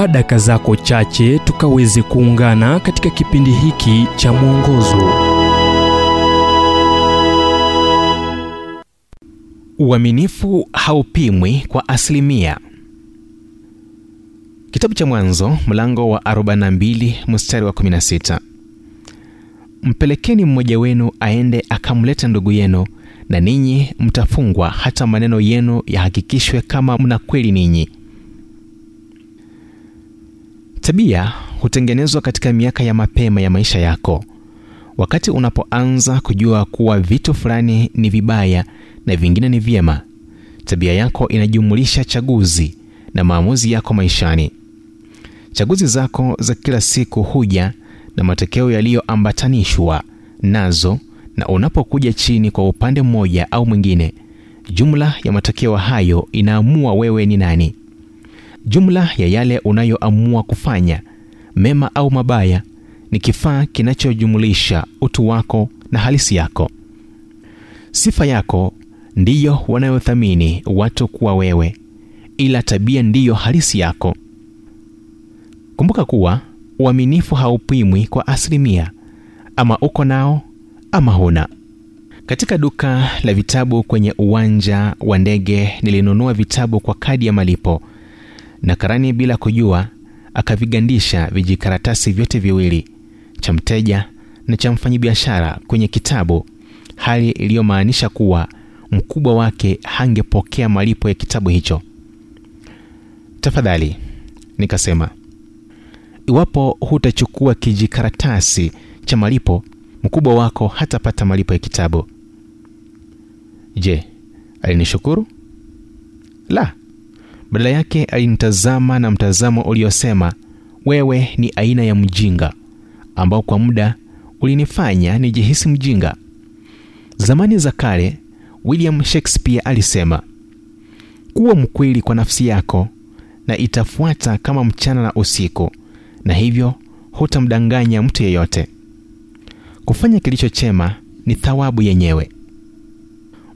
chukua daka zako chache tukaweze kuungana katika kipindi hiki cha mwongozo. Uaminifu haupimwi kwa asilimia. Kitabu cha mwanzo mlango wa 42 mstari wa 16 mpelekeni mmoja wenu aende akamleta ndugu yenu na ninyi mtafungwa hata maneno yenu yahakikishwe kama mna kweli ninyi tabia hutengenezwa katika miaka ya mapema ya maisha yako. Wakati unapoanza kujua kuwa vitu fulani ni vibaya na vingine ni vyema tabia yako inajumulisha chaguzi na maamuzi yako maishani. Chaguzi zako za kila siku huja na matokeo yaliyoambatanishwa nazo na unapokuja chini kwa upande mmoja au mwingine jumla ya matokeo hayo inaamua wewe ni nani jumla ya yale unayoamua kufanya mema au mabaya ni kifaa kinachojumulisha utu wako na halisi yako. Sifa yako ndiyo wanayothamini watu kuwa wewe ila tabia ndiyo halisi yako. Kumbuka kuwa uaminifu haupimwi kwa asilimia ama uko nao ama huna. Katika duka la vitabu kwenye uwanja wa ndege nilinunua vitabu kwa kadi ya malipo na karani bila kujua akavigandisha vijikaratasi vyote viwili cha mteja na cha mfanyabiashara kwenye kitabu hali iliyomaanisha kuwa mkubwa wake hangepokea malipo ya kitabu hicho. Tafadhali nikasema iwapo hutachukua kijikaratasi cha malipo mkubwa wako hatapata malipo ya kitabu. Je alinishukuru? La badala yake alinitazama na mtazamo uliosema wewe ni aina ya mjinga ambao kwa muda ulinifanya nijihisi mjinga. Zamani za kale william shakespeare alisema kuwa mkweli kwa nafsi yako na itafuata kama mchana na usiku na hivyo hutamdanganya mtu yeyote. Kufanya kilicho chema ni thawabu yenyewe.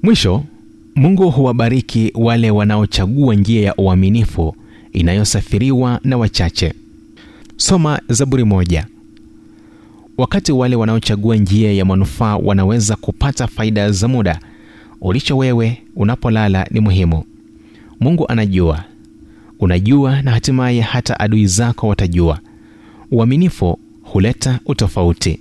Mwisho mungu huwabariki wale wanaochagua njia ya uaminifu inayosafiriwa na wachache. Soma zaburi moja. Wakati wale wanaochagua njia ya manufaa wanaweza kupata faida za muda ulicho wewe unapolala ni muhimu. Mungu anajua. Unajua na hatimaye hata adui zako watajua. Uaminifu huleta utofauti